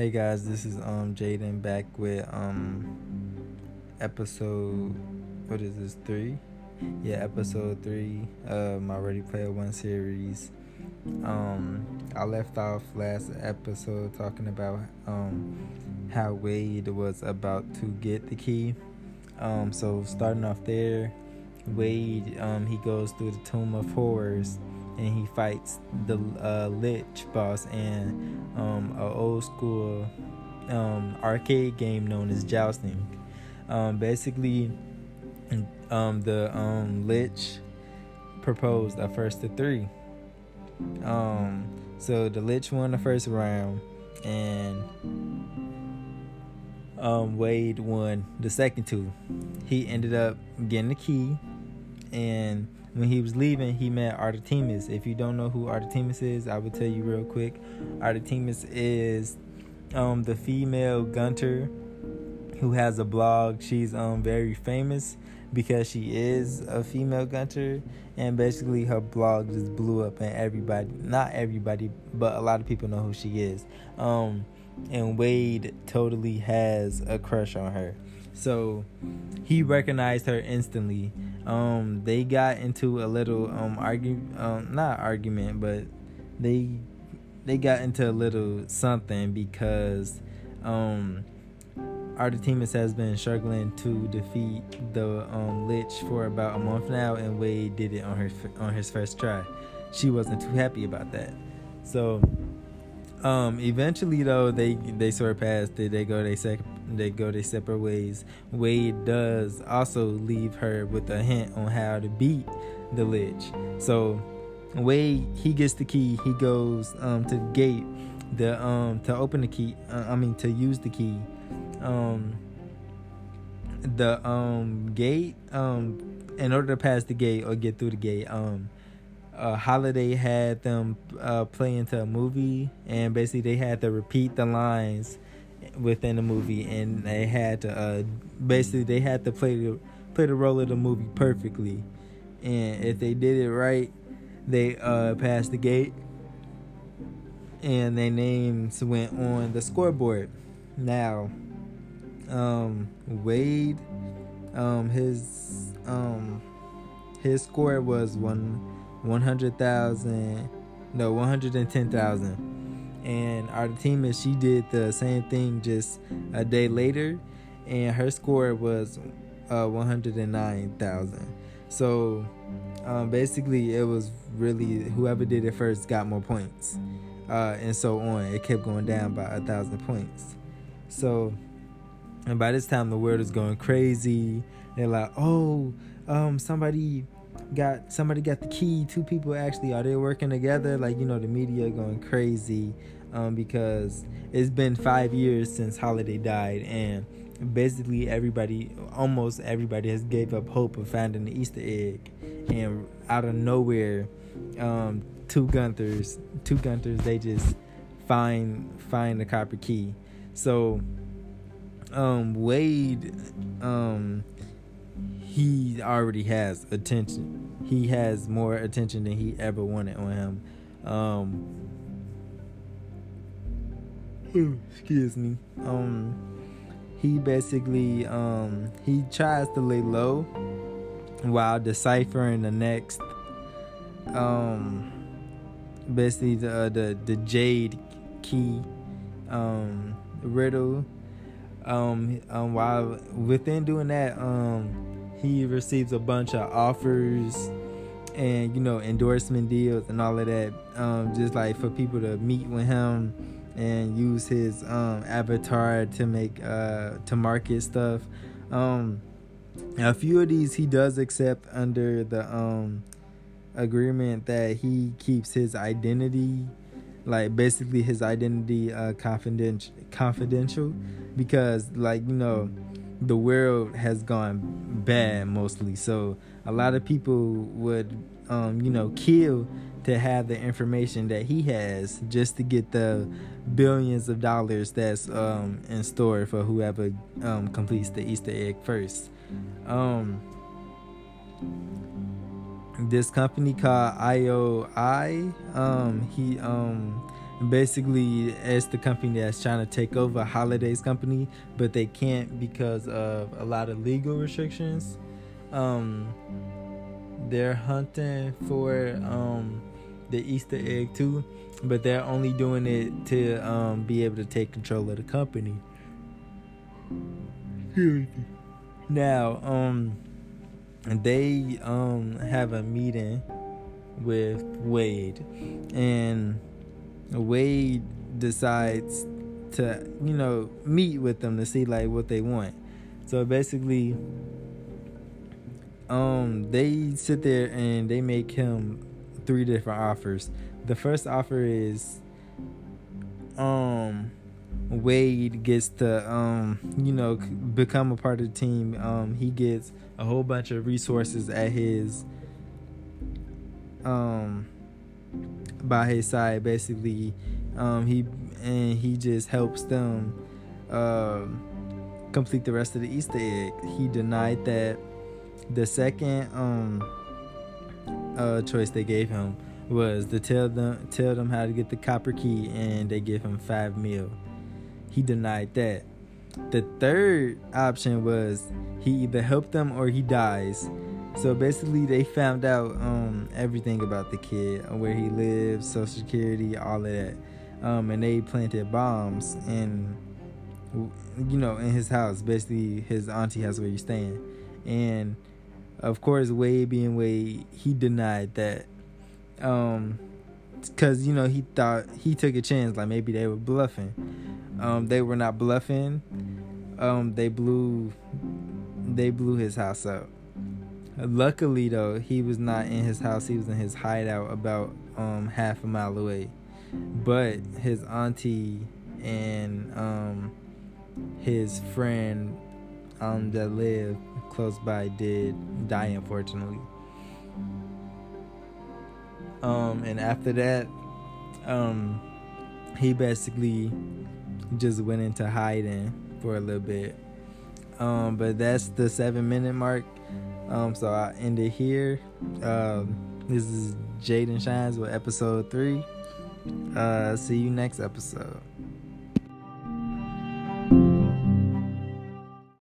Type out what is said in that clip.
Hey guys, this is um Jaden back with um episode what is this three? Yeah, episode three of my Ready Player One series. Um, I left off last episode talking about um how Wade was about to get the key. Um, so starting off there, Wade um he goes through the Tomb of Horrors and he fights the uh, Lich boss and um, a old school um, arcade game known as jousting. Um, basically, um, the um, Lich proposed a first to three. Um, so the Lich won the first round, and um, Wade won the second two. He ended up getting the key, and when he was leaving, he met Artemis. If you don't know who Artemis is, I will tell you real quick. Artemis is um, the female gunter who has a blog. She's um, very famous because she is a female gunter, and basically her blog just blew up, and everybody, not everybody, but a lot of people know who she is. Um, and Wade totally has a crush on her. So he recognized her instantly. Um, they got into a little um argument, um, not argument, but they they got into a little something because um Artemis has been struggling to defeat the um, Lich for about a month now, and Wade did it on her on his first try. She wasn't too happy about that, so um, eventually though they they surpassed it. They go they sec- they go their separate ways. Wade does also leave her with a hint on how to beat the Lich. So Wade he gets the key. He goes um, to the gate. The um to open the key. Uh, I mean to use the key. Um, the um gate um in order to pass the gate or get through the gate um uh, Halliday had them uh, play into a movie, and basically they had to repeat the lines within the movie, and they had to uh, basically they had to play the play the role of the movie perfectly, and if they did it right, they uh, passed the gate, and their names went on the scoreboard. Now, um, Wade, um, his um, his score was one 100,000, no, 110,000. And Artemis, she did the same thing just a day later, and her score was uh, 109,000. So um, basically, it was really whoever did it first got more points, uh, and so on. It kept going down by a thousand points. So, and by this time, the world is going crazy. They're like, oh, um, somebody got somebody got the key two people actually are they working together? Like you know the media going crazy um, because it's been five years since Halliday died and basically everybody almost everybody has gave up hope of finding the easter egg. And out of nowhere um, two gunters two gunters they just find find the copper key. So um, wade um, he already has attention. He has more attention than he ever wanted on him. Um, excuse me. Um, he basically um, he tries to lay low while deciphering the next um, basically the uh, the the jade key um, riddle. Um, um, while within doing that, um, he receives a bunch of offers and you know endorsement deals and all of that um, just like for people to meet with him and use his um, avatar to make uh, to market stuff. Um, a few of these he does accept under the um, agreement that he keeps his identity like basically his identity uh, confidential confidential because like you know the world has gone bad mostly. So a lot of people would, um, you know, kill to have the information that he has just to get the billions of dollars that's um, in store for whoever um, completes the Easter egg first. Um, this company called IOI, um, he um, basically it's the company that's trying to take over Halliday's company, but they can't because of a lot of legal restrictions. Um, they're hunting for um, the Easter egg too, but they're only doing it to um, be able to take control of the company. now, um, they um have a meeting with Wade, and Wade decides to you know meet with them to see like what they want. So basically, um, they sit there and they make him three different offers. The first offer is, um, Wade gets to um, you know become a part of the team. Um, he gets a whole bunch of resources at his um by his side basically. Um he and he just helps them uh, complete the rest of the easter egg. He denied that the second um uh choice they gave him was to tell them tell them how to get the copper key and they give him five mil he denied that. The third option was he either helped them or he dies. So basically, they found out um, everything about the kid, where he lives, social security, all of that, um, and they planted bombs in, you know, in his house. Basically, his auntie has where he's staying, and of course, Wade being Wade, he denied that, um, because you know he thought he took a chance, like maybe they were bluffing. Um, they were not bluffing. Um, they blew, they blew his house up Luckily, though, he was not in his house. He was in his hideout about um, half a mile away. But his auntie and um, his friend um, that lived close by did die, unfortunately. Um, and after that, um, he basically just went into hiding for a little bit. Um, but that's the seven minute mark. Um, so I end it here. Um, this is Jaden Shines with episode three. Uh, see you next episode.